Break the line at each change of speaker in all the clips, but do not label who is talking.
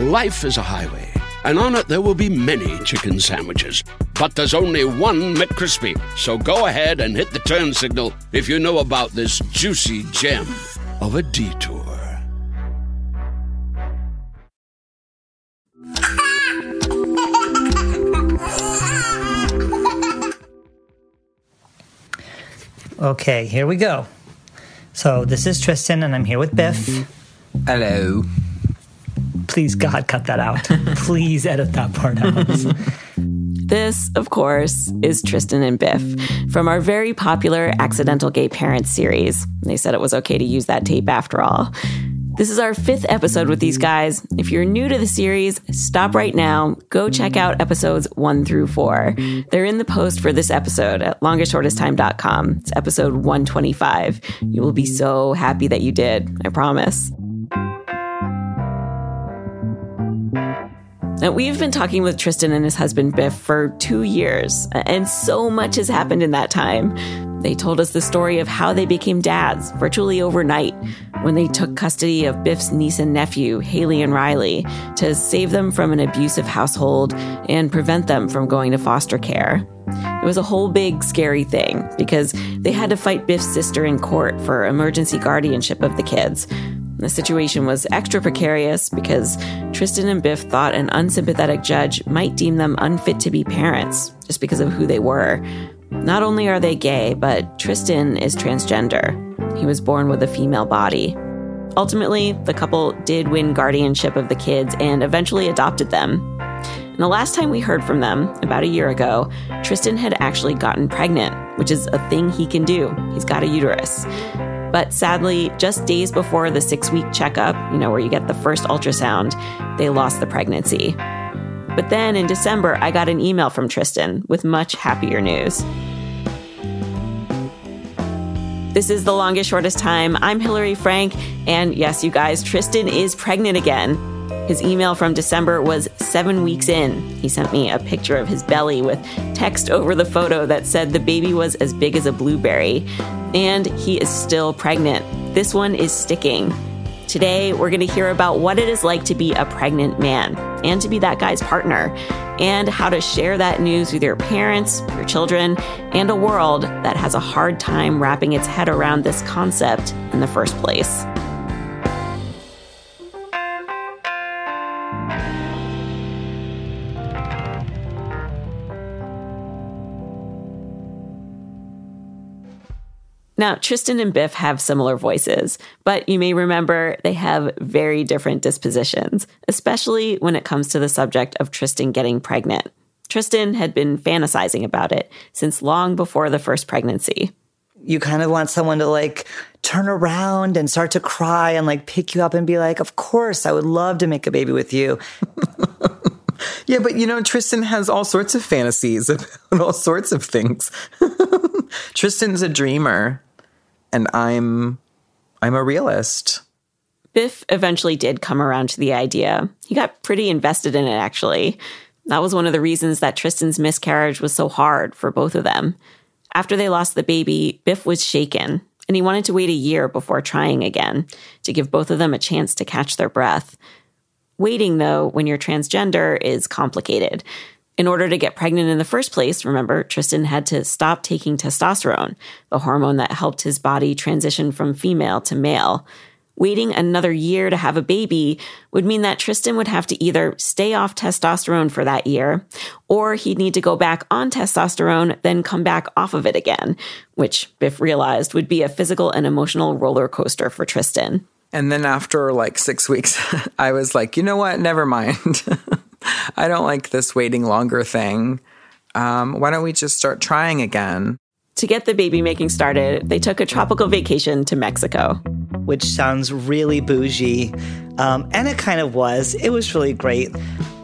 Life is a highway, and on it there will be many chicken sandwiches. But there's only one McCrispy. So go ahead and hit the turn signal if you know about this juicy gem of a detour.
Okay, here we go. So this is Trystan, and I'm here with Biff.
Hello.
Please, mm. God, cut that out. Please edit that part out.
This, of course, is Trystan and Biff from our very popular Accidental Gay Parents series. They said it was okay to use that tape after all. This is our fifth episode with these guys. If you're new to the series, stop right now. Go check out episodes one through four. They're in the post for this episode at longestshortesttime.com. It's episode 125. You will be so happy that you did. I promise. Now, we've been talking with Trystan and his husband Biff for two years, and so much has happened in that time. They told us the story of how they became dads virtually overnight when they took custody of Biff's niece and nephew, Haley and Riley, to save them from an abusive household and prevent them from going to foster care. It was a whole big scary thing because they had to fight Biff's sister in court for emergency guardianship of the kids. The situation was extra precarious because Trystan and Biff thought an unsympathetic judge might deem them unfit to be parents just because of who they were. Not only are they gay, but Trystan is transgender. He was born with a female body. Ultimately, the couple did win guardianship of the kids and eventually adopted them. And the last time we heard from them, about a year ago, Trystan had actually gotten pregnant, which is a thing he can do. He's got a uterus. But sadly, just days before the six week checkup, you know, where you get the first ultrasound, they lost the pregnancy. But then in December, I got an email from Trystan with much happier news. This is the longest, shortest time. I'm Hillary Frank, and yes, you guys, Trystan is pregnant again. His email from December was seven weeks in. He sent me a picture of his belly with text over the photo that said the baby was as big as a blueberry. And he is still pregnant. This one is sticking. Today, we're going to hear about what it is like to be a pregnant man and to be that guy's partner, and how to share that news with your parents, your children, and a world that has a hard time wrapping its head around this concept in the first place. Now, Trystan and Biff have similar voices, but you may remember they have very different dispositions, especially when it comes to the subject of Trystan getting pregnant. Trystan had been fantasizing about it since long before the first pregnancy.
You kind of want someone to like turn around and start to cry and like pick you up and be like, Of course, I would love to make a baby with you.
yeah, but you know, Trystan has all sorts of fantasies about all sorts of things. Trystan's a dreamer and I'm I'm a realist.
Biff eventually did come around to the idea. He got pretty invested in it actually. That was one of the reasons that Trystan's miscarriage was so hard for both of them. After they lost the baby, Biff was shaken, and he wanted to wait a year before trying again to give both of them a chance to catch their breath. Waiting, though, when you're transgender is complicated. In order to get pregnant in the first place, remember, Trystan had to stop taking testosterone, the hormone that helped his body transition from female to male. Waiting another year to have a baby would mean that Trystan would have to either stay off testosterone for that year, or he'd need to go back on testosterone, then come back off of it again, which Biff realized would be a physical and emotional roller coaster for Trystan.
And then after like six weeks, I was like, you know what? Never mind. I don't like this waiting longer thing. Um, why don't we just start trying again?
To get the baby making started, they took a tropical vacation to Mexico.
which sounds really bougie. Um, and it kind of was. It was really great.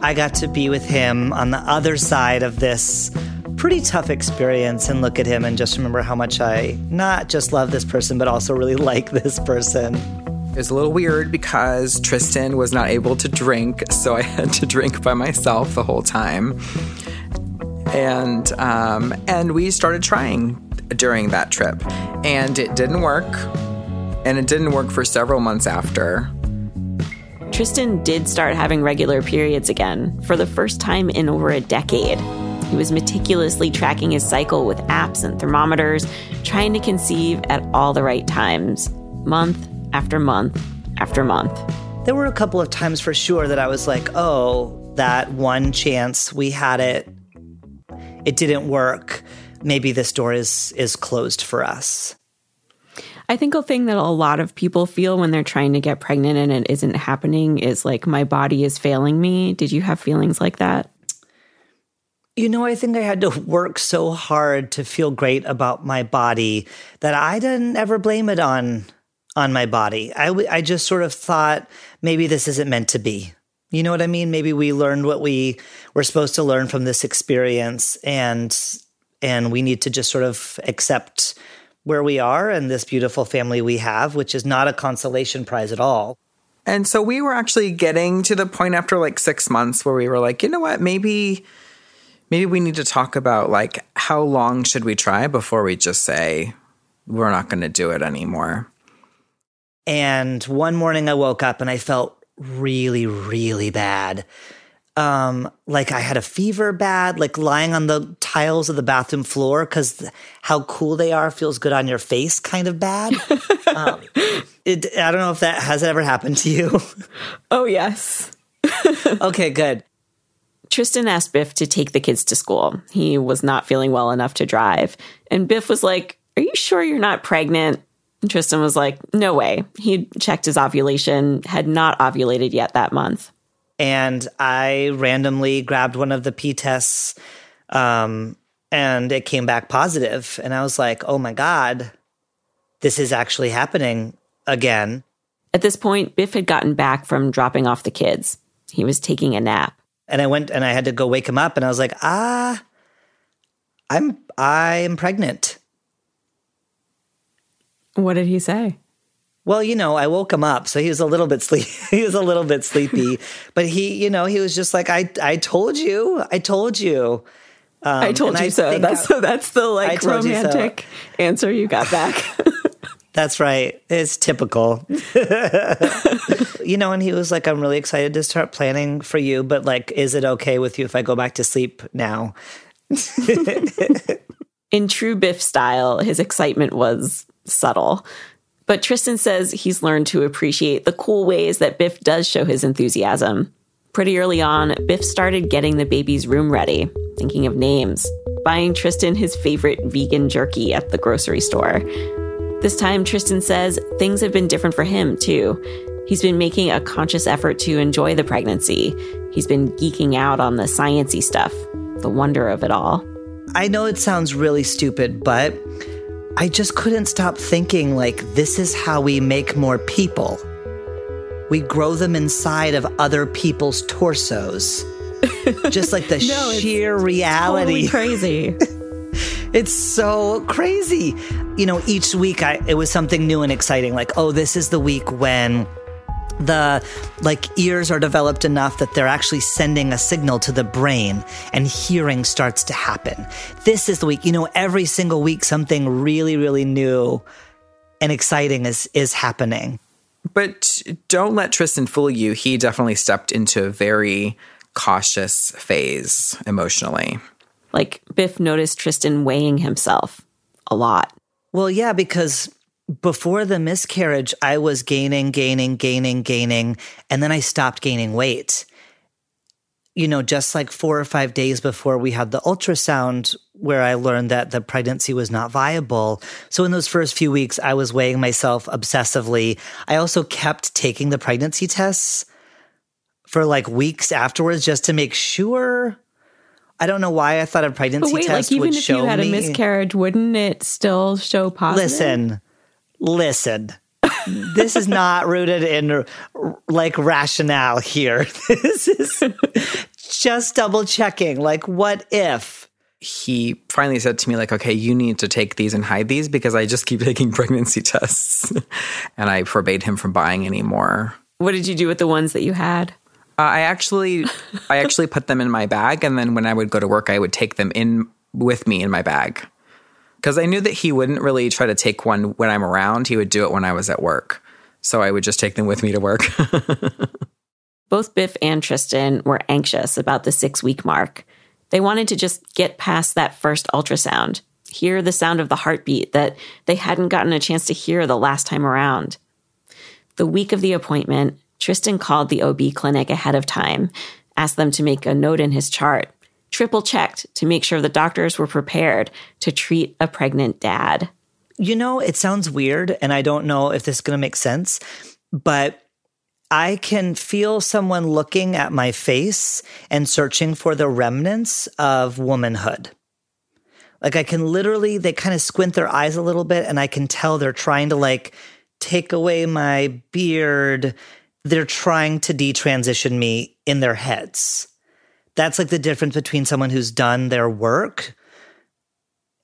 I got to be with him on the other side of this pretty tough experience and look at him and just remember how much I not just love this person, but also really like this person.
It was a little weird because Trystan was not able to drink, so I had to drink by myself the whole time. And um, and we started trying during that trip, and it didn't work, and it didn't work for several months after.
Trystan did start having regular periods again for the first time in over a decade. He was meticulously tracking his cycle with apps and thermometers, trying to conceive at all the right times, month after month after month.
There were a couple of times for sure that I was like, oh, that one chance we had it, it didn't work. Maybe this door is is closed for us.
I think a thing that a lot of people feel when they're trying to get pregnant and it isn't happening is like, my body is failing me. Did you have feelings like that?
You know, I think I had to work so hard to feel great about my body that I didn't ever blame it on on my body. I, I just sort of thought maybe this isn't meant to be. You know what I mean? Maybe we learned what we were supposed to learn from this experience and and we need to just sort of accept where we are and this beautiful family we have, which is not a consolation prize at all.
And so we were actually getting to the point after like six months where we were like, you know what, maybe maybe we need to talk about like how long should we try before we just say we're not going to do it anymore.
And one morning I woke up and I felt really, really bad um, like I had a fever bad, like lying on the tiles of the bathroom floor because how cool they are feels good on your face, kind of bad. um, it, I don't know if that has ever happened to you.
Oh, yes.
okay, good.
Trystan asked Biff to take the kids to school. He was not feeling well enough to drive. And Biff was like, Are you sure you're not pregnant? Trystan was like, No way. He checked his ovulation, had not ovulated yet that month
and I randomly grabbed one of the P tests, um, and it came back positive. positive, and I was like, "Oh my god, this is actually happening again."
At this point, Biff had gotten back from dropping off the kids. He was taking a nap,
and I went and I had to go wake him up, and I was like, "Ah, I'm I'm pregnant."
What did he say?
Well, you know, I woke him up, so he was a little bit sleepy. he was a little bit sleepy, but he, you know, he was just like, "I, I told you, I told you."
Um, I told you I so. That's I, so. That's the like romantic you so. answer you got back.
that's right. It's typical. you know, and he was like, "I'm really excited to start planning for you, but like, is it okay with you if I go back to sleep now?"
In true Biff style, his excitement was subtle. But Trystan says he's learned to appreciate the cool ways that Biff does show his enthusiasm. Pretty early on, Biff started getting the baby's room ready, thinking of names, buying Trystan his favorite vegan jerky at the grocery store. This time, Trystan says things have been different for him, too. He's been making a conscious effort to enjoy the pregnancy. He's been geeking out on the sciency stuff, the wonder of it all.
I know it sounds really stupid, but I just couldn't stop thinking, like, this is how we make more people. We grow them inside of other people's torsos. just like the no, sheer reality.
Totally crazy.
it's so crazy. You know, each week I, it was something new and exciting. Like, oh, this is the week when the like ears are developed enough that they're actually sending a signal to the brain and hearing starts to happen. This is the week, you know, every single week something really really new and exciting is is happening.
But don't let Trystan fool you. He definitely stepped into a very cautious phase emotionally.
Like Biff noticed Trystan weighing himself a lot.
Well, yeah, because before the miscarriage, I was gaining, gaining, gaining, gaining, and then I stopped gaining weight. You know, just like four or five days before we had the ultrasound, where I learned that the pregnancy was not viable. So, in those first few weeks, I was weighing myself obsessively. I also kept taking the pregnancy tests for like weeks afterwards just to make sure. I don't know why I thought a pregnancy
wait,
test
like,
would show
me. Even if you had
me.
a miscarriage, wouldn't it still show positive?
Listen, listen. this is not rooted in like rationale here. This is just double checking. Like, what if?
He finally said to me, like, okay, you need to take these and hide these because I just keep taking pregnancy tests. and I forbade him from buying any more.
What did you do with the ones that you had?
Uh, I actually, I actually put them in my bag, and then when I would go to work, I would take them in with me in my bag because I knew that he wouldn't really try to take one when I'm around. He would do it when I was at work, so I would just take them with me to work.
Both Biff and Trystan were anxious about the six week mark. They wanted to just get past that first ultrasound, hear the sound of the heartbeat that they hadn't gotten a chance to hear the last time around. The week of the appointment, Trystan called the OB clinic ahead of time, asked them to make a note in his chart, triple checked to make sure the doctors were prepared to treat a pregnant dad.
You know, it sounds weird, and I don't know if this is going to make sense, but I can feel someone looking at my face and searching for the remnants of womanhood. Like I can literally, they kind of squint their eyes a little bit, and I can tell they're trying to like take away my beard they're trying to detransition me in their heads. That's like the difference between someone who's done their work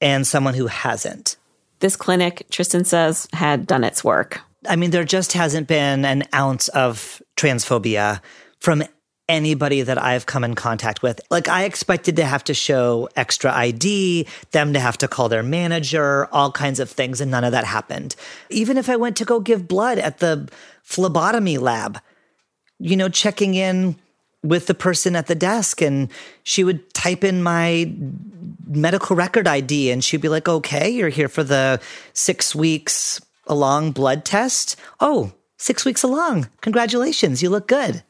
and someone who hasn't.
This clinic, Trystan says, had done its work.
I mean, there just hasn't been an ounce of transphobia from anybody that I've come in contact with. Like, I expected to have to show extra ID, them to have to call their manager, all kinds of things, and none of that happened. Even if I went to go give blood at the phlebotomy lab, you know, checking in with the person at the desk and she would type in my medical record ID and she'd be like, okay, you're here for the six weeks along blood test. Oh, six weeks along. Congratulations. You look good.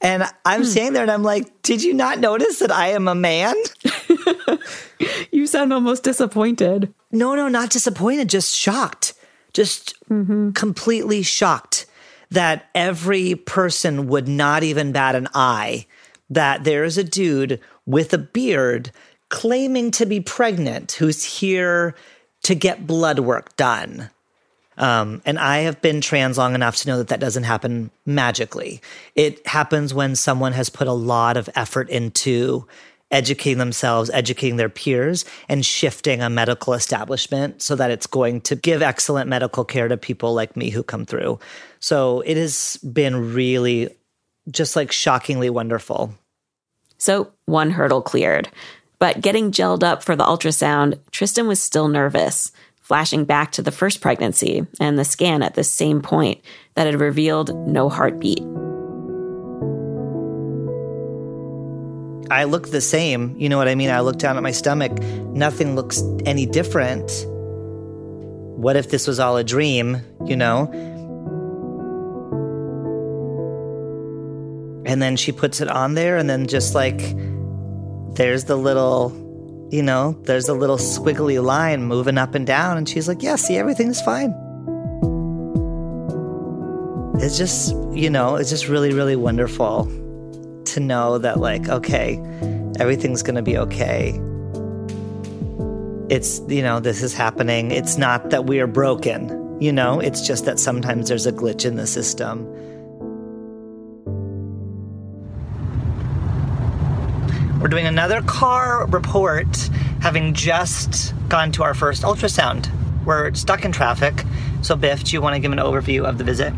And I'm hmm. standing there and I'm like, did you not notice that I am a man?
you sound almost disappointed.
No, no, not disappointed, just shocked just mm-hmm. completely shocked that every person would not even bat an eye that there is a dude with a beard claiming to be pregnant who's here to get blood work done. Um, and I have been trans long enough to know that that doesn't happen magically. It happens when someone has put a lot of effort into educating themselves, educating their peers, and shifting a medical establishment so that it's going to give excellent medical care to people like me who come through. So it has been really just like shockingly wonderful.
So one hurdle cleared. But getting gelled up for the ultrasound, Trystan was still nervous, flashing back to the first pregnancy and the scan at the same point that had revealed no heartbeat.
I look the same. You know what I mean? I look down at my stomach. Nothing looks any different. What if this was all a dream, you know? And then she puts it on there, and then just like, there's the little, you know, there's a little squiggly line moving up and down. And she's like, yeah, see, everything's fine. It's just, you know, it's just really, really wonderful to know that, like, okay, everything's going to be okay. It's, you know, this is happening. It's not that we are broken, you know, it's just that sometimes there's a glitch in the system. We're doing another car report, having just gone to our first ultrasound. We're stuck in traffic. So, Biff, do you want to give an overview of the visit?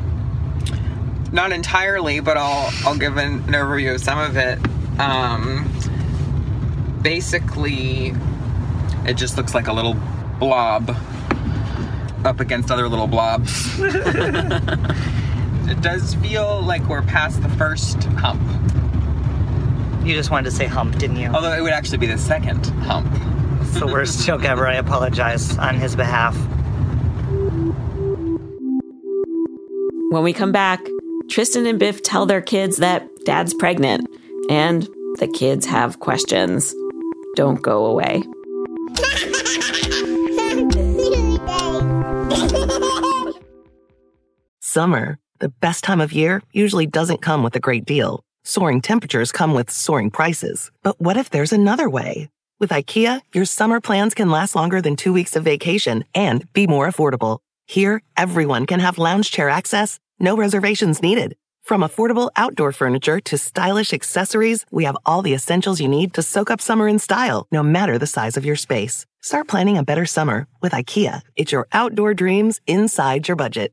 Not entirely, but I'll I'll give an, an overview of some of it. Um, basically, it just looks like a little blob up against other little blobs. it does feel like we're past the first hump.
You just wanted to say hump, didn't you?
Although it would actually be the second hump.
it's the worst joke ever. I apologize on his behalf.
When we come back, Trystan and Biff tell their kids that dad's pregnant, and the kids have questions. Don't go away.
Summer, the best time of year, usually doesn't come with a great deal. Soaring temperatures come with soaring prices. But what if there's another way? With IKEA, your summer plans can last longer than two weeks of vacation and be more affordable. Here, everyone can have lounge chair access, no reservations needed. From affordable outdoor furniture to stylish accessories, we have all the essentials you need to soak up summer in style, no matter the size of your space. Start planning a better summer with IKEA. It's your outdoor dreams inside your budget.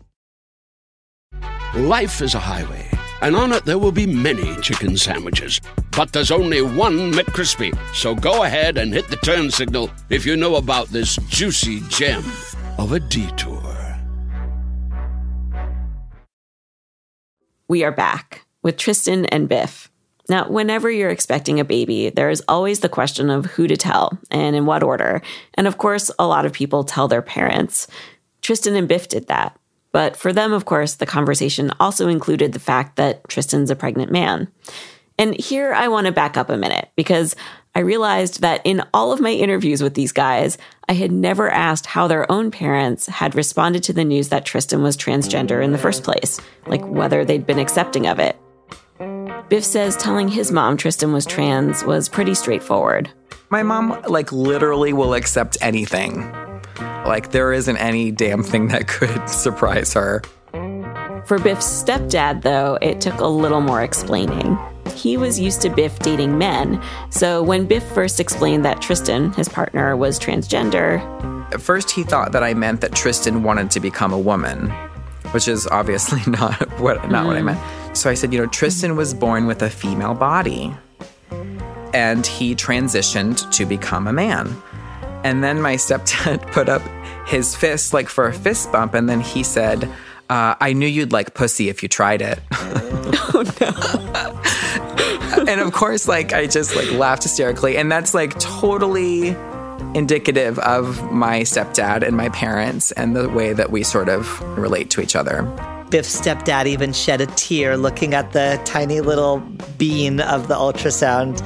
Life is a highway, and on it there will be many chicken sandwiches. But there's only one McCrispy. So go ahead and hit the turn signal if you know about this juicy gem of a detour.
We are back with Trystan and Biff. Now, whenever you're expecting a baby, there is always the question of who to tell and in what order. And of course, a lot of people tell their parents. Trystan and Biff did that. But for them, of course, the conversation also included the fact that Trystan's a pregnant man. And here I want to back up a minute because I realized that in all of my interviews with these guys, I had never asked how their own parents had responded to the news that Trystan was transgender in the first place, like whether they'd been accepting of it. Biff says telling his mom Trystan was trans was pretty straightforward.
My mom, like, literally will accept anything. Like, there isn't any damn thing that could surprise her.
For Biff's stepdad, though, it took a little more explaining. He was used to Biff dating men, so when Biff first explained that Trystan, his partner, was transgender,
At first, he thought that I meant that Trystan wanted to become a woman, which is obviously not what not what I mm. meant. So I said, you know, Trystan was born with a female body, and he transitioned to become a man. And then my stepdad put up his fist like for a fist bump, and then he said, uh, "I knew you'd like pussy if you tried it." oh, no. and of course, like I just like laughed hysterically, and that's like totally indicative of my stepdad and my parents and the way that we sort of relate to each other.
Biff's stepdad even shed a tear looking at the tiny little bean of the ultrasound.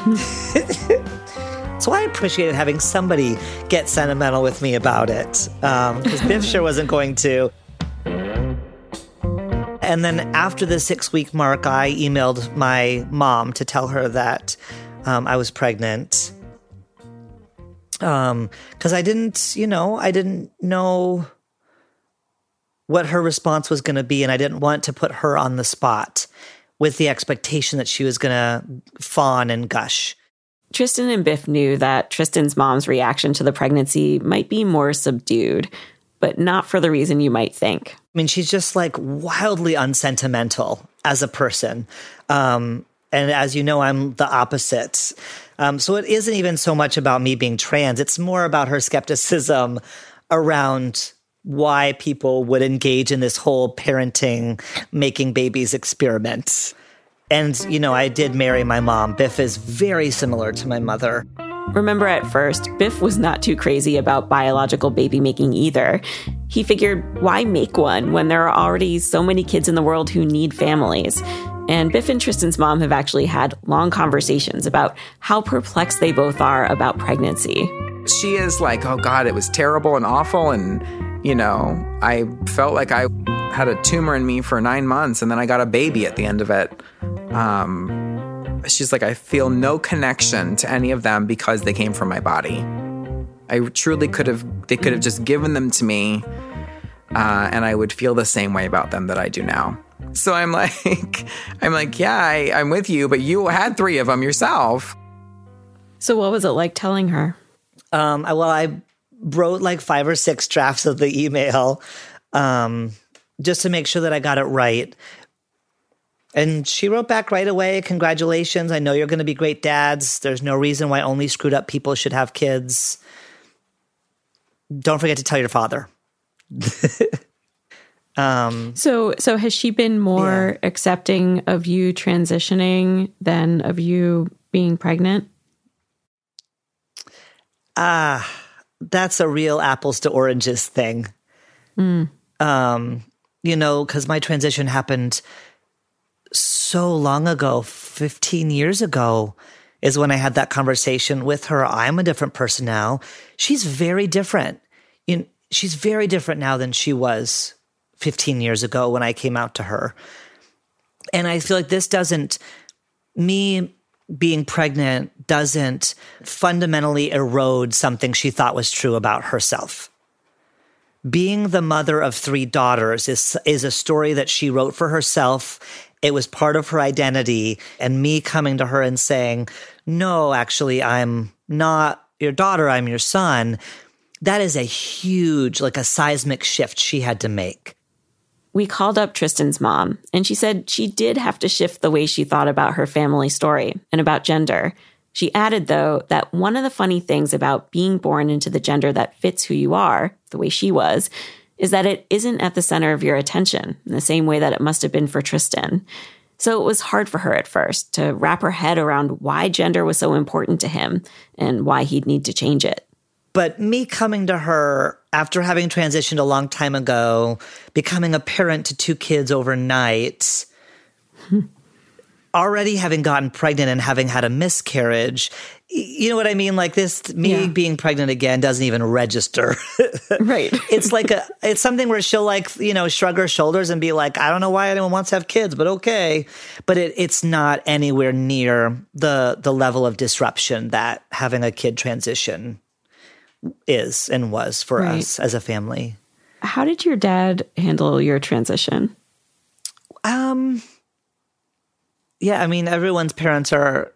so I appreciated having somebody get sentimental with me about it because Biff sure wasn't going to. And then after the six week mark, I emailed my mom to tell her that um, I was pregnant. Um, because I didn't, you know, I didn't know what her response was going to be, and I didn't want to put her on the spot with the expectation that she was going to fawn and gush.
Trystan and Biff knew that Trystan's mom's reaction to the pregnancy might be more subdued, but not for the reason you might think.
I mean, she's just like wildly unsentimental as a person. Um, and as you know, I'm the opposite. Um, so it isn't even so much about me being trans, it's more about her skepticism around why people would engage in this whole parenting, making babies experiment. And, you know, I did marry my mom. Biff is very similar to my mother.
Remember, at first, Biff was not too crazy about biological baby making either. He figured, why make one when there are already so many kids in the world who need families? And Biff and Trystan's mom have actually had long conversations about how perplexed they both are about pregnancy.
She is like, oh God, it was terrible and awful. And, you know, I felt like I had a tumor in me for nine months and then I got a baby at the end of it. Um, she's like, I feel no connection to any of them because they came from my body. I truly could have, they could have just given them to me uh, and I would feel the same way about them that I do now. So I'm like, I'm like, yeah, I, I'm with you, but you had three of them yourself.
So, what was it like telling her?
Um, I- well, I wrote like five or six drafts of the email um, just to make sure that I got it right. And she wrote back right away Congratulations. I know you're going to be great dads. There's no reason why only screwed up people should have kids. Don't forget to tell your father. um,
So, so has she been more accepting of you transitioning than of you being pregnant?
Ah, that's a real apples to oranges thing. Um, you know, because my transition happened so long ago, 15 years ago, is when I had that conversation with her. I'm a different person now. She's very different. She's very different now than she was 15 years ago when I came out to her. And I feel like this doesn't, me being pregnant doesn't fundamentally erode something she thought was true about herself. Being the mother of three daughters is, is a story that she wrote for herself. It was part of her identity. And me coming to her and saying, no, actually, I'm not your daughter, I'm your son. That is a huge, like a seismic shift she had to make.
We called up Trystan's mom, and she said she did have to shift the way she thought about her family story and about gender. She added, though, that one of the funny things about being born into the gender that fits who you are, the way she was, is that it isn't at the center of your attention in the same way that it must have been for Trystan. So it was hard for her at first to wrap her head around why gender was so important to him and why he'd need to change it.
But me coming to her after having transitioned a long time ago, becoming a parent to two kids overnight, already having gotten pregnant and having had a miscarriage, you know what I mean? Like this, me
Yeah.
being pregnant again doesn't even register.
Right.
it's like a, it's something where she'll like, you know, shrug her shoulders and be like, I don't know why anyone wants to have kids, but okay. But it, it's not anywhere near the, the level of disruption that having a kid transition is and was for
Right.
us as a family.
How did your dad handle your transition?
Um, yeah, I mean, everyone's parents are,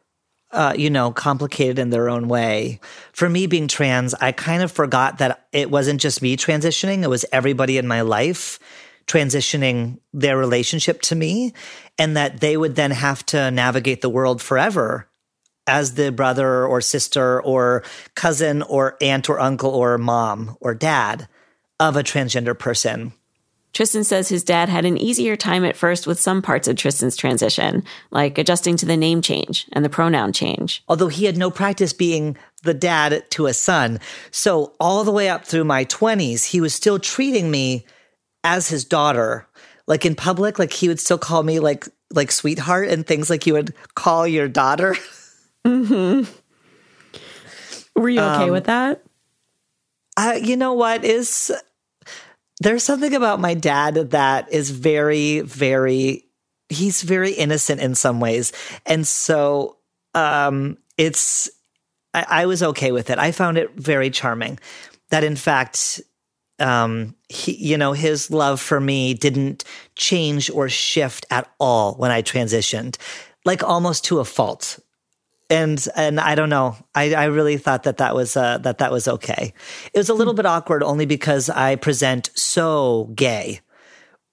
uh, you know, complicated in their own way. For me, being trans, I kind of forgot that it wasn't just me transitioning; it was everybody in my life transitioning their relationship to me, and that they would then have to navigate the world forever as the brother or sister or cousin or aunt or uncle or mom or dad of a transgender person.
Trystan says his dad had an easier time at first with some parts of Trystan's transition, like adjusting to the name change and the pronoun change.
although he had no practice being the dad to a son. So all the way up through my 20s, he was still treating me as his daughter. Like in public, like he would still call me like like sweetheart and things like you would call your daughter.
Were you okay
Um,
with that?
Uh, you know what? Is there's something about my dad that is very very he's very innocent in some ways. And so um it's I, I was okay with it. I found it very charming that in fact um he you know his love for me didn't change or shift at all when i transitioned like almost to a fault and and I don't know. I, I really thought that that was uh, that that was okay. It was a little bit awkward only because I present so gay.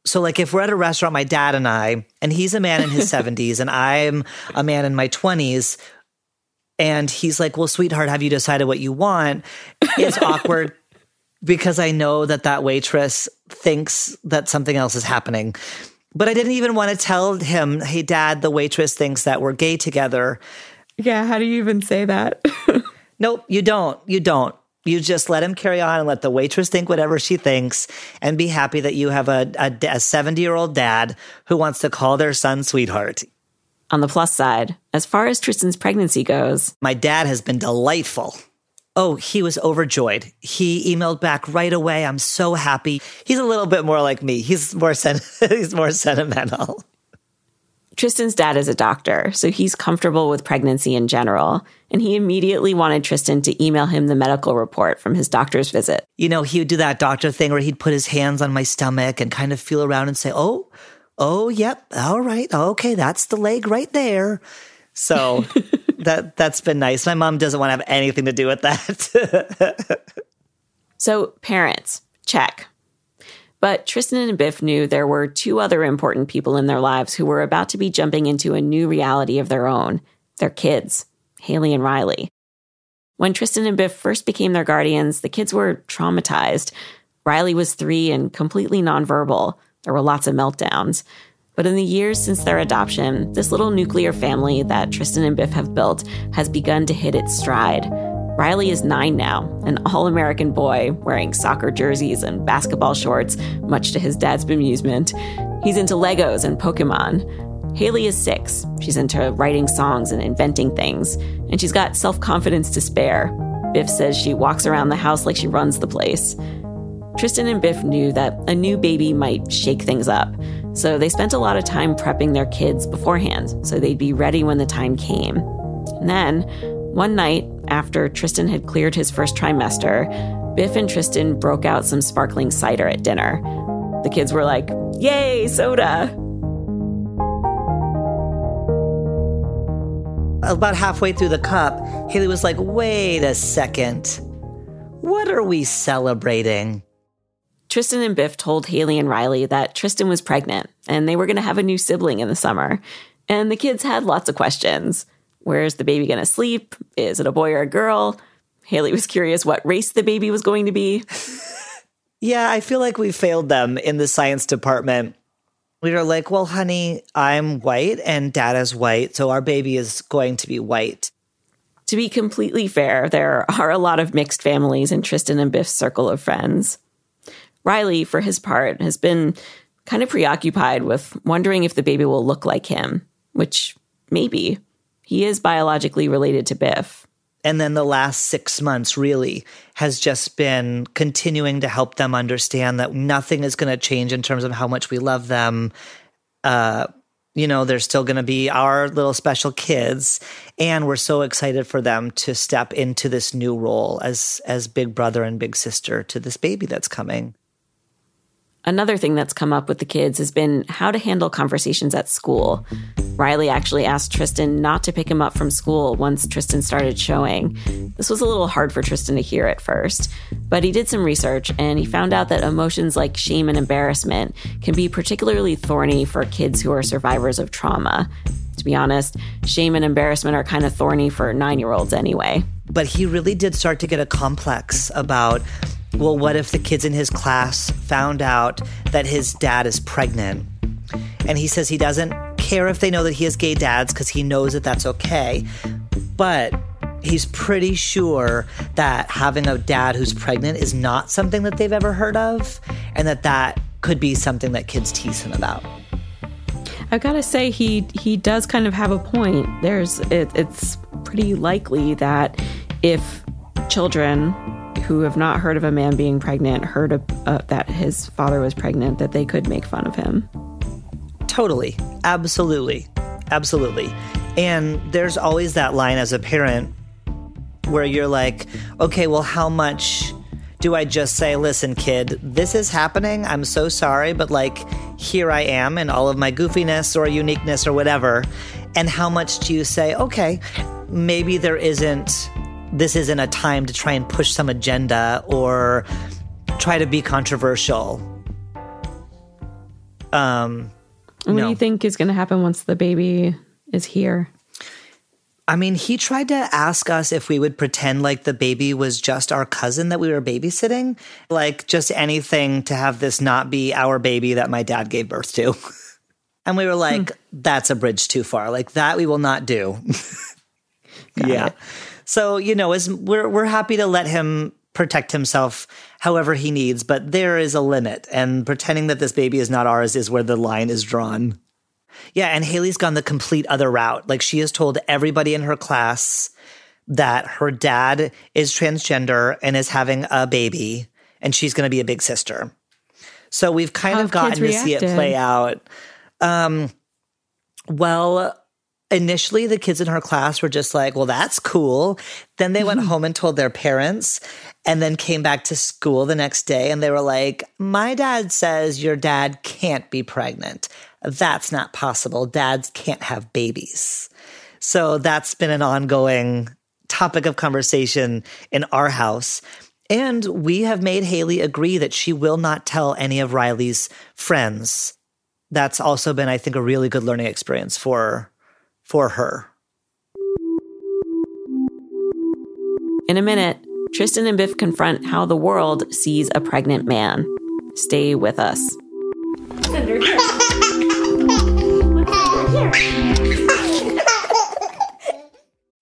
So like if we're at a restaurant, my dad and I, and he's a man in his seventies, and I'm a man in my twenties, and he's like, "Well, sweetheart, have you decided what you want?" It's awkward because I know that that waitress thinks that something else is happening. But I didn't even want to tell him, "Hey, dad, the waitress thinks that we're gay together."
Yeah. How do you even say that?
Nope, you don't. You don't. You just let him carry on and let the waitress think whatever she thinks and be happy that you have a, a 70 year old dad who wants to call their son sweetheart.
On the plus side, as far as Trystan's pregnancy goes,
My dad has been delightful. Oh, he was overjoyed. He emailed back right away. I'm so happy. He's a little bit more like me. He's more sen- he's more sentimental.
Trystan's dad is a doctor, so he's comfortable with pregnancy in general, and he immediately wanted Trystan to email him the medical report from his doctor's visit.
You know, he would do that doctor thing where he'd put his hands on my stomach and kind of feel around and say, "Oh, oh, yep, all right, okay, that's the leg right there." So that that's been nice. My mom doesn't want to have anything to do with that.
So, parents, check. But Trystan and Biff knew there were two other important people in their lives who were about to be jumping into a new reality of their own their kids, Haley and Riley. When Trystan and Biff first became their guardians, the kids were traumatized. Riley was three and completely nonverbal. There were lots of meltdowns. But in the years since their adoption, this little nuclear family that Trystan and Biff have built has begun to hit its stride. Riley is nine now, an all American boy wearing soccer jerseys and basketball shorts, much to his dad's bemusement. He's into Legos and Pokemon. Haley is six. She's into writing songs and inventing things, and she's got self confidence to spare. Biff says she walks around the house like she runs the place. Trystan and Biff knew that a new baby might shake things up, so they spent a lot of time prepping their kids beforehand so they'd be ready when the time came. And then, one night, after Trystan had cleared his first trimester, Biff and Trystan broke out some sparkling cider at dinner. The kids were like, Yay, soda!
About halfway through the cup, Haley was like, wait a second. What are we celebrating?
Trystan and Biff told Haley and Riley that Trystan was pregnant and they were going to have a new sibling in the summer. And the kids had lots of questions. Where's the baby going to sleep? Is it a boy or a girl? Haley was curious what race the baby was going to be.
yeah, I feel like we failed them in the science department. We were like, well, honey, I'm white and dad is white, so our baby is going to be white.
To be completely fair, there are a lot of mixed families in Trystan and Biff's circle of friends. Riley, for his part, has been kind of preoccupied with wondering if the baby will look like him, which maybe. He is biologically related to Biff.
And then the last six months really has just been continuing to help them understand that nothing is going to change in terms of how much we love them. Uh, you know, they're still going to be our little special kids, and we're so excited for them to step into this new role as as big brother and big sister to this baby that's coming.
Another thing that's come up with the kids has been how to handle conversations at school. Riley actually asked Trystan not to pick him up from school once Trystan started showing. This was a little hard for Trystan to hear at first, but he did some research and he found out that emotions like shame and embarrassment can be particularly thorny for kids who are survivors of trauma. To be honest, shame and embarrassment are kind of thorny for nine year olds anyway.
But he really did start to get a complex about well, what if the kids in his class found out that his dad is pregnant? And he says he doesn't care if they know that he has gay dads because he knows that that's okay. But he's pretty sure that having a dad who's pregnant is not something that they've ever heard of and that that could be something that kids tease him about.
I've got to say he he does kind of have a point. There's it, it's pretty likely that if children who have not heard of a man being pregnant heard uh, that his father was pregnant, that they could make fun of him.
Totally. Absolutely. Absolutely. And there's always that line as a parent where you're like, okay, well, how much do I just say, listen, kid, this is happening. I'm so sorry, but like, here I am in all of my goofiness or uniqueness or whatever. And how much do you say, okay, maybe there isn't this isn't a time to try and push some agenda or try to be controversial. Um,
what no. do you think is going to happen once the baby is here?
I mean, he tried to ask us if we would pretend like the baby was just our cousin that we were babysitting, like just anything to have this not be our baby that my dad gave birth to. and we were like, hmm. that's a bridge too far. Like that we will not do. yeah. It. So, you know, as we're we're happy to let him protect himself however he needs, but there is a limit and pretending that this baby is not ours is where the line is drawn. Yeah, and Haley's gone the complete other route. Like she has told everybody in her class that her dad is transgender and is having a baby and she's going to be a big sister. So we've kind How of gotten to see it play out. Um, well, initially the kids in her class were just like, well, that's cool. Then they went mm-hmm. home and told their parents and then came back to school the next day and they were like, my dad says your dad can't be pregnant. That's not possible. Dads can't have babies. So that's been an ongoing topic of conversation in our house. And we have made Haley agree that she will not tell any of Riley's friends. That's also been, I think, a really good learning experience for for her.
In a minute, Trystan and Biff confront how the world sees a pregnant man. Stay with us. under here.
under here.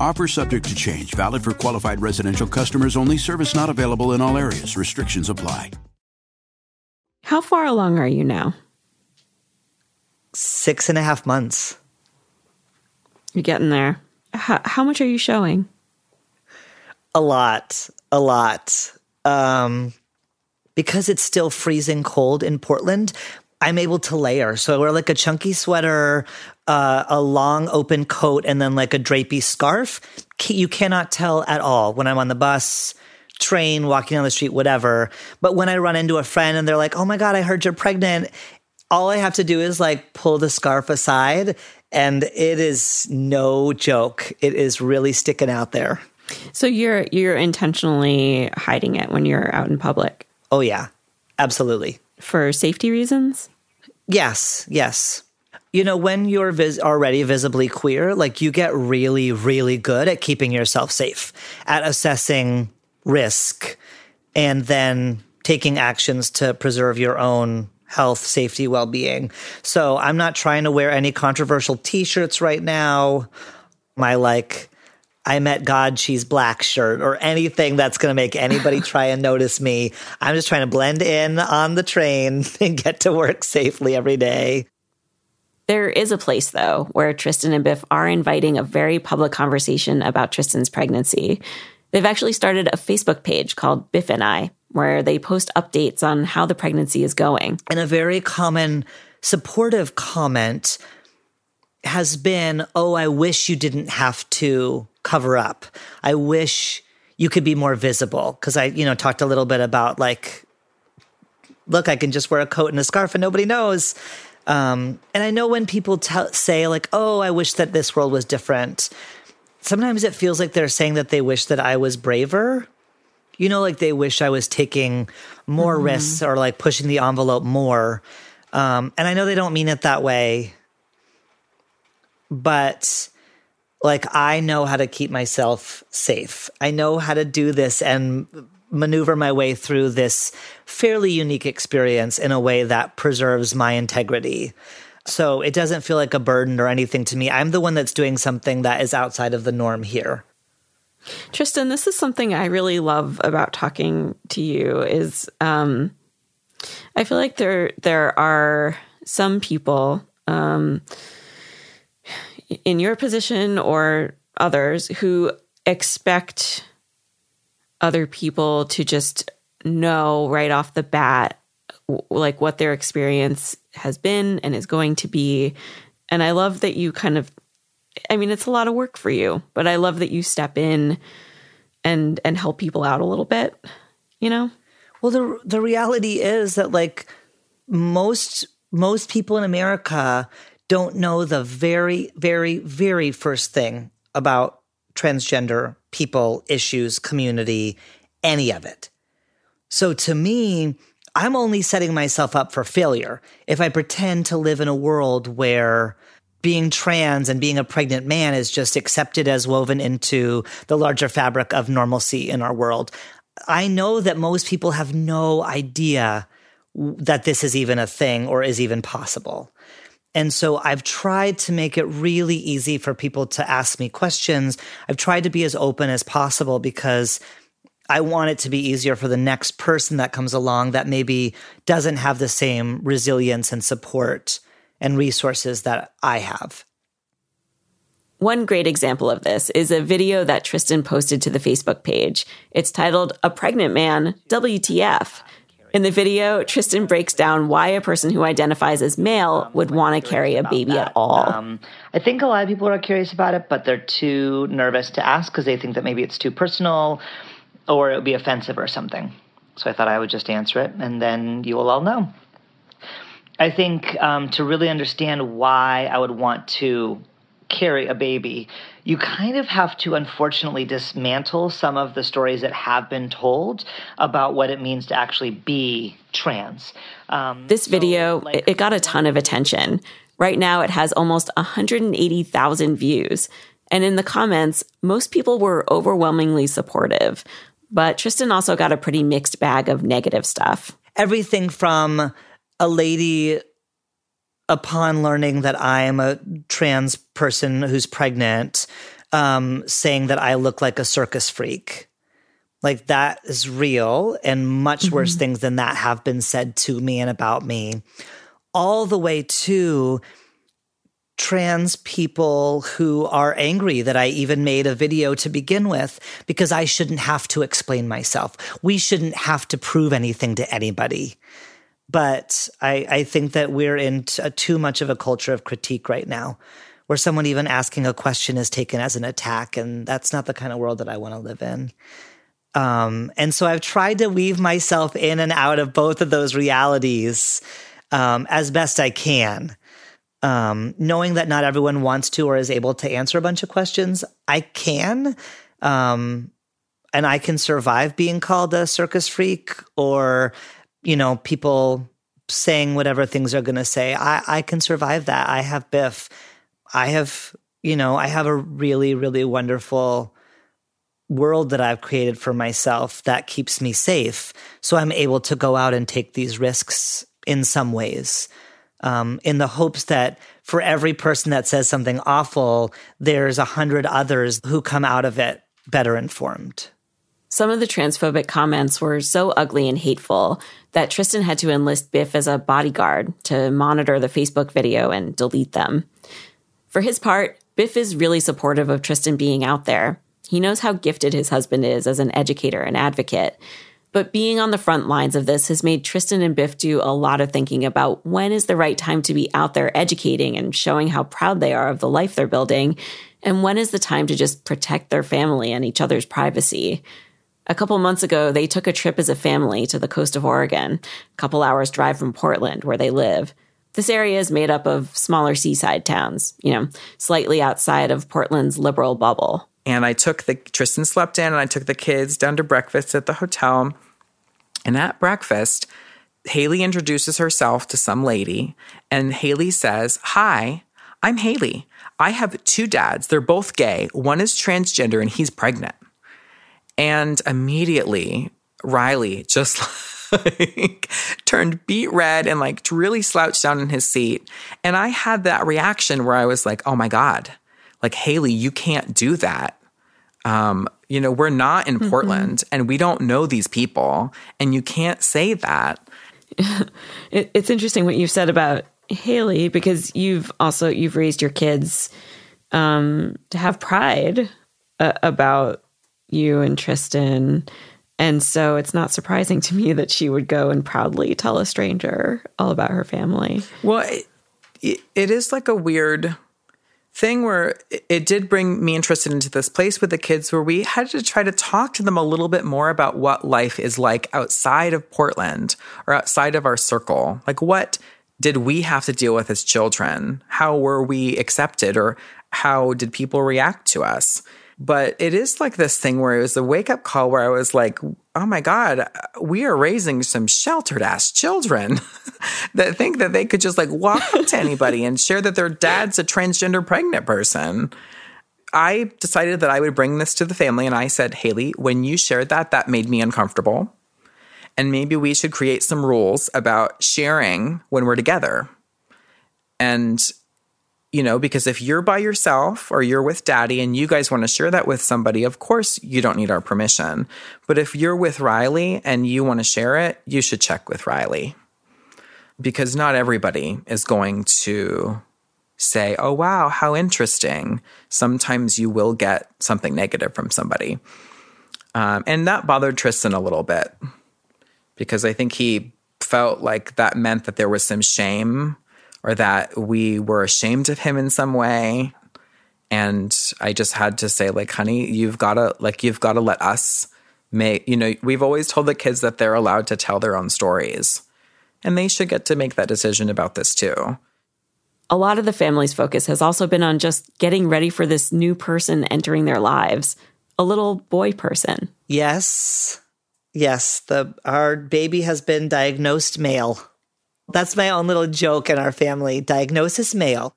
Offer subject to change, valid for qualified residential customers only, service not available in all areas. Restrictions apply.
How far along are you now?
Six and a half months.
You're getting there. How, how much are you showing?
A lot. A lot. Um, because it's still freezing cold in Portland, I'm able to layer. So I wear like a chunky sweater, uh, a long open coat, and then like a drapey scarf. You cannot tell at all when I'm on the bus, train, walking down the street, whatever. But when I run into a friend and they're like, oh my God, I heard you're pregnant, all I have to do is like pull the scarf aside. And it is no joke. It is really sticking out there.
So you're you're intentionally hiding it when you're out in public.
Oh yeah. Absolutely.
For safety reasons?
Yes, yes. You know, when you're vis- already visibly queer, like you get really, really good at keeping yourself safe, at assessing risk, and then taking actions to preserve your own health, safety, well being. So I'm not trying to wear any controversial t shirts right now. My like, I met God, she's black shirt or anything that's going to make anybody try and notice me. I'm just trying to blend in on the train and get to work safely every day.
There is a place, though, where Trystan and Biff are inviting a very public conversation about Trystan's pregnancy. They've actually started a Facebook page called Biff and I, where they post updates on how the pregnancy is going.
And a very common supportive comment has been, Oh, I wish you didn't have to cover up. I wish you could be more visible. Cause I, you know, talked a little bit about like, look, I can just wear a coat and a scarf and nobody knows. Um, and I know when people t- say like, "Oh, I wish that this world was different," sometimes it feels like they're saying that they wish that I was braver. You know, like they wish I was taking more mm-hmm. risks or like pushing the envelope more. Um, and I know they don't mean it that way, but like I know how to keep myself safe. I know how to do this and maneuver my way through this fairly unique experience in a way that preserves my integrity. So it doesn't feel like a burden or anything to me. I'm the one that's doing something that is outside of the norm here.
Trystan, this is something I really love about talking to you is um, I feel like there there are some people um, in your position or others who expect other people to just know right off the bat like what their experience has been and is going to be. And i love that you kind of i mean it's a lot of work for you but i love that you step in and and help people out a little bit you know?
Well the the reality is that like most most people in america don't know the very very very first thing about transgender people, issues, community, any of it. So to me, I'm only setting myself up for failure if I pretend to live in a world where being trans and being a pregnant man is just accepted as woven into the larger fabric of normalcy in our world. I know that most people have no idea that this is even a thing or is even possible. And so I've tried to make it really easy for people to ask me questions. I've tried to be as open as possible because I want it to be easier for the next person that comes along that maybe doesn't have the same resilience and support and resources that I have.
One great example of this is a video that Trystan posted to the Facebook page. It's titled A Pregnant Man, WTF. In the video, Trystan breaks down why a person who identifies as male would want to carry a baby at all. Um,
I think a lot of people are curious about it, but they're too nervous to ask because they think that maybe it's too personal or it would be offensive or something. So I thought I would just answer it and then you will all know. I think um, to really understand why I would want to carry a baby, you kind of have to unfortunately dismantle some of the stories that have been told about what it means to actually be trans.
Um, this video, so, like, it got a ton of attention. Right now, it has almost 180,000 views. And in the comments, most people were overwhelmingly supportive. But Trystan also got a pretty mixed bag of negative stuff.
Everything from a lady upon learning that I am a trans person who's pregnant, um, saying that I look like a circus freak. Like that is real, and much mm-hmm. worse things than that have been said to me and about me. All the way to trans people who are angry that I even made a video to begin with because I shouldn't have to explain myself. We shouldn't have to prove anything to anybody. But I, I think that we're in t- too much of a culture of critique right now, where someone even asking a question is taken as an attack. And that's not the kind of world that I want to live in. Um, and so I've tried to weave myself in and out of both of those realities um, as best I can. Um, knowing that not everyone wants to or is able to answer a bunch of questions, I can. Um, and I can survive being called a circus freak or you know, people saying whatever things are going to say. I, I can survive that. I have Biff. I have, you know, I have a really, really wonderful world that I've created for myself that keeps me safe. So I'm able to go out and take these risks in some ways, um, in the hopes that for every person that says something awful, there's a hundred others who come out of it better informed.
Some of the transphobic comments were so ugly and hateful that Trystan had to enlist Biff as a bodyguard to monitor the Facebook video and delete them. For his part, Biff is really supportive of Trystan being out there. He knows how gifted his husband is as an educator and advocate. But being on the front lines of this has made Trystan and Biff do a lot of thinking about when is the right time to be out there educating and showing how proud they are of the life they're building, and when is the time to just protect their family and each other's privacy. A couple months ago, they took a trip as a family to the coast of Oregon, a couple hours drive from Portland, where they live. This area is made up of smaller seaside towns, you know, slightly outside of Portland's liberal bubble.
And I took the, Trystan slept in, and I took the kids down to breakfast at the hotel. And at breakfast, Haley introduces herself to some lady, and Haley says, Hi, I'm Haley. I have two dads. They're both gay. One is transgender, and he's pregnant. And immediately, Riley just like turned beet red and like really slouched down in his seat. And I had that reaction where I was like, oh my God, like, Haley, you can't do that. Um, you know, we're not in mm-hmm. Portland and we don't know these people, and you can't say that.
it, it's interesting what you said about Haley because you've also you've raised your kids um, to have pride uh, about you and Trystan. And so it's not surprising to me that she would go and proudly tell a stranger all about her family.
Well, it, it is like a weird thing where it did bring me and Trystan into this place with the kids where we had to try to talk to them a little bit more about what life is like outside of Portland or outside of our circle. Like, what did we have to deal with as children? How were we accepted or how did people react to us? But it is like this thing where it was a wake up call where I was like, oh my God, we are raising some sheltered ass children that think that they could just like walk up to anybody and share that their dad's a transgender pregnant person. I decided that I would bring this to the family. And I said, Haley, when you shared that, that made me uncomfortable. And maybe we should create some rules about sharing when we're together. And, you know, because if you're by yourself or you're with daddy and you guys want to share that with somebody, of course you don't need our permission. But if you're with Riley and you want to share it, you should check with Riley. Because not everybody is going to say, oh, wow, how interesting. Sometimes you will get something negative from somebody. Um, and that bothered Trystan a little bit because I think he felt like that meant that there was some shame or that we were ashamed of him in some way. And I just had to say, like, honey, you've got to, like, you've got to let us make, you know, we've always told the kids that they're allowed to tell their own stories. And they should get to make that decision about this too.
A lot of the family's focus has also been on just getting ready for this new person entering their lives, a little boy person.
Yes. Yes, the our baby has been diagnosed male. That's my own little joke in our family. Diagnosis male.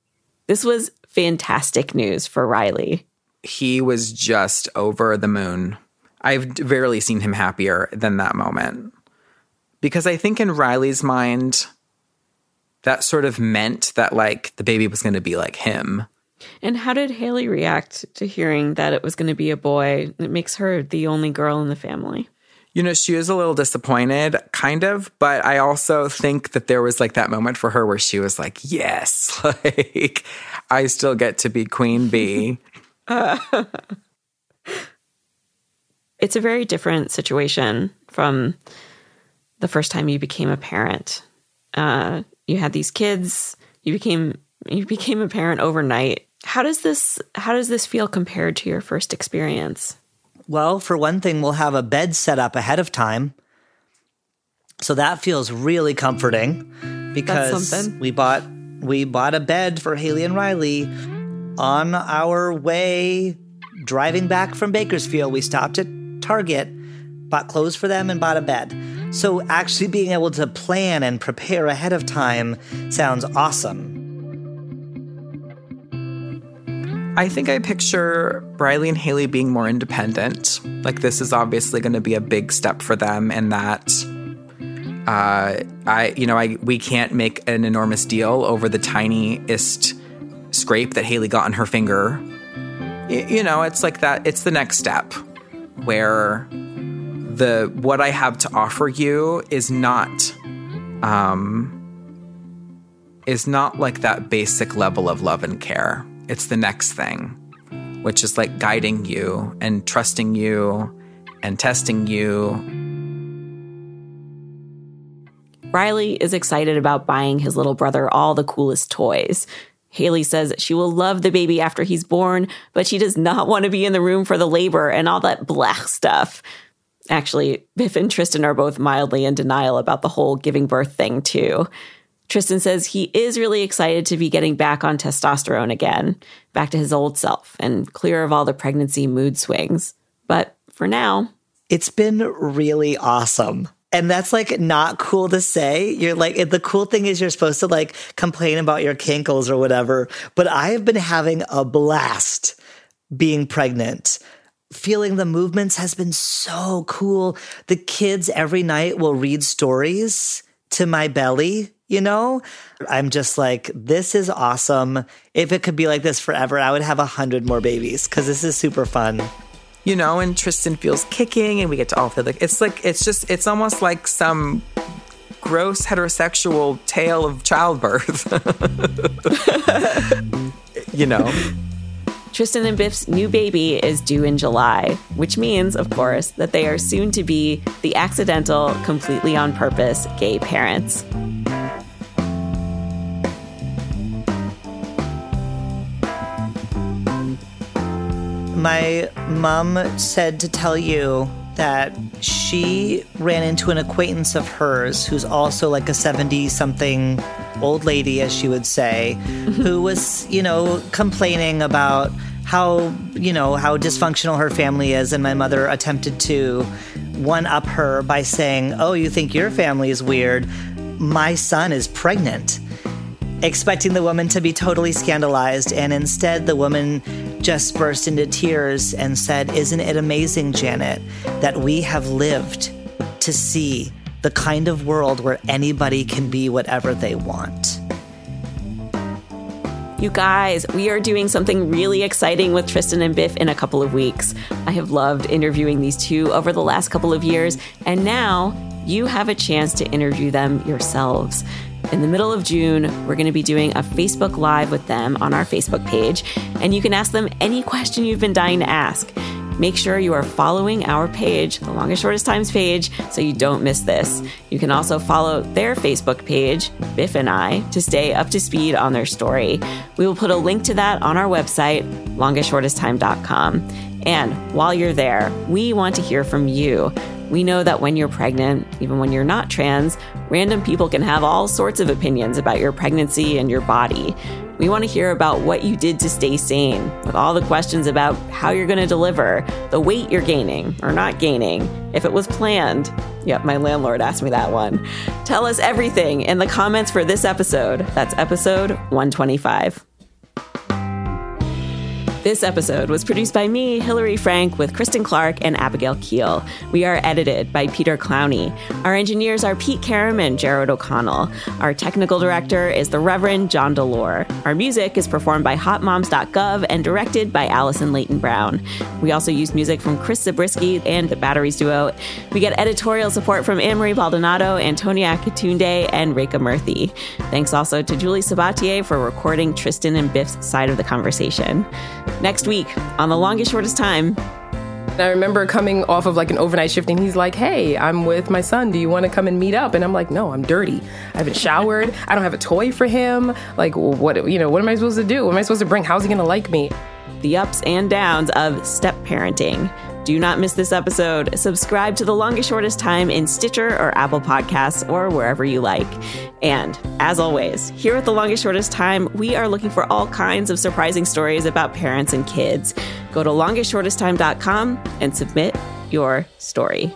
This was fantastic news for Riley.
He was just over the moon. I've rarely seen him happier than that moment. Because I think in Riley's mind, that sort of meant that like the baby was going to be like him.
And how did Haley react to hearing that it was going to be a boy? It makes her the only girl in the family.
You know, she was a little disappointed, kind of, but I also think that there was like that moment for her where she was like, yes, like I still get to be queen bee.
it's a very different situation from the first time you became a parent. Uh, you had these kids, you became you became a parent overnight. How does this how does this feel compared to your first experience?
Well, for one thing, we'll have a bed set up ahead of time. So that feels really comforting because we bought we bought a bed for Haley and Riley on our way driving back from Bakersfield. We stopped at Target, bought clothes for them and bought a bed. So actually being able to plan and prepare ahead of time sounds awesome.
I think I picture Riley and Haley being more independent. Like this is obviously going to be a big step for them, and that uh, I, you know, I we can't make an enormous deal over the tiniest scrape that Haley got on her finger. Y- you know, it's like that. It's the next step where the what I have to offer you is not, um, is not like that basic level of love and care it's the next thing, which is like guiding you and trusting you and testing you.
Riley is excited about buying his little brother all the coolest toys. Haley says she will love the baby after he's born, but she does not want to be in the room for the labor and all that black stuff. Actually, Biff and Trystan are both mildly in denial about the whole giving birth thing, too. Trystan says he is really excited to be getting back on testosterone again, back to his old self, and clear of all the pregnancy mood swings. But for now,
it's been really awesome. And that's like not cool to say. You're like, the cool thing is you're supposed to like complain about your kinkles or whatever. But I have been having a blast being pregnant. Feeling the movements has been so cool. The kids every night will read stories to my belly you know? I'm just like this is awesome. If it could be like this forever i would have a hundred more babies because this is super fun.
You know and Trystan feels kicking and we get to all feel like it's like it's just it's almost like some gross heterosexual tale of childbirth. You know
Trystan and Biff's new baby is due in July, which means, of course, that they are soon to be the accidental, completely on purpose gay parents.
My mom said to tell you that she ran into an acquaintance of hers who's also like a 70 something old lady, as she would say, who was, you know, complaining about how, you know, how dysfunctional her family is. And my mother attempted to one up her by saying, Oh, you think your family is weird? My son is pregnant expecting the woman to be totally scandalized, and instead the woman just burst into tears and said, Isn't it amazing, Janet, that we have lived to see the kind of world where anybody can be whatever they want?
You guys, we are doing something really exciting with Trystan and Biff in a couple of weeks. I have loved interviewing these two over the last couple of years, and now you have a chance to interview them yourselves. In the middle of June, we're going to be doing a Facebook Live with them on our Facebook page, and you can ask them any question you've been dying to ask. Make sure you are following our page, the longest shortest times page, so you don't miss this. You can also follow their Facebook page, Biff and I, to stay up to speed on their story. We will put a link to that on our website, longestshortesttime.com. And while you're there, we want to hear from you. We know that when you're pregnant, even when you're not trans, random people can have all sorts of opinions about your pregnancy and your body. We want to hear about what you did to stay sane, with all the questions about how you're going to deliver, the weight you're gaining or not gaining, if it was planned. Yep, my landlord asked me that one. Tell us everything in the comments for this episode. That's episode 125. This episode was produced by me, Hillary Frank, with Kristen Clark and Abigail Keel. We are edited by Peter Clowney. Our engineers are Pete Karam and Jared O'Connell. Our technical director is the Reverend John Delore. Our music is performed by hotmoms.gov and directed by Allison Leighton Brown. We also use music from Chris Zabriskie and the Batteries Duo. We get editorial support from Anne-Marie Baldonado, Antonia Katunde, and Reka Murthy. Thanks also to Julie Sabatier for recording Trystan and Biff's side of the conversation next week on The Longest Shortest Time.
I remember coming off of like an overnight shift and he's like, Hey, I'm with my son. Do you want to come and meet up? And I'm like, No, I'm dirty. I haven't showered. I don't have a toy for him. Like, what, you know, what am I supposed to do? What am I supposed to bring? How's he going to like me?
The ups and downs of step parenting. Do not miss this episode. Subscribe to The Longest Shortest Time in Stitcher or Apple Podcasts or wherever you like. And as always, here at The Longest Shortest Time, we are looking for all kinds of surprising stories about parents and kids. Go to longestshortesttime.com and submit your story.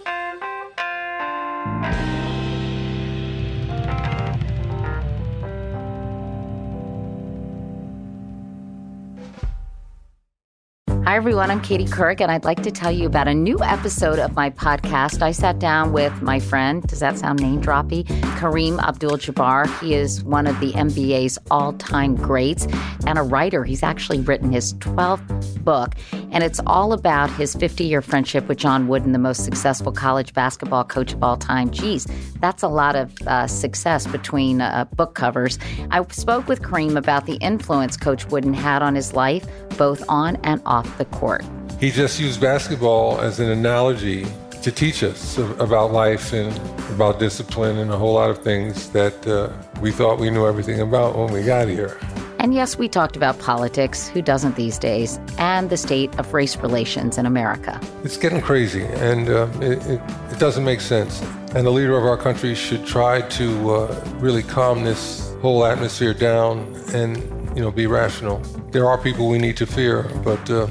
Hi, everyone. I'm Katie Couric, and I'd like to tell you about a new episode of my podcast. I sat down with my friend, does that sound name droppy? Kareem Abdul Jabbar. He is one of the NBA's all time greats and a writer. He's actually written his 12th book, and it's all about his 50 year friendship with John Wooden, the most successful college basketball coach of all time. Geez, that's a lot of uh, success between uh, book covers. I spoke with Kareem about the influence Coach Wooden had on his life, both on and off the court.
He just used basketball as an analogy to teach us about life and about discipline and a whole lot of things that uh, we thought we knew everything about when we got here.
And yes, we talked about politics, who doesn't these days, and the state of race relations in America.
It's getting crazy, and uh, it, it, it, doesn't make sense. And the leader of our country should try to uh, really calm this whole atmosphere down and, you know, be rational. There are people we need to fear, but uh,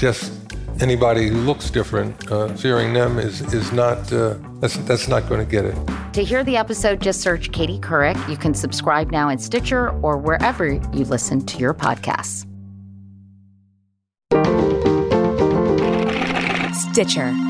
just anybody who looks different, uh, fearing them is is not uh, that's that's not going to get it.
To hear the episode, just search Katie Couric. You can subscribe now in Stitcher or wherever you listen to your podcasts.
Stitcher.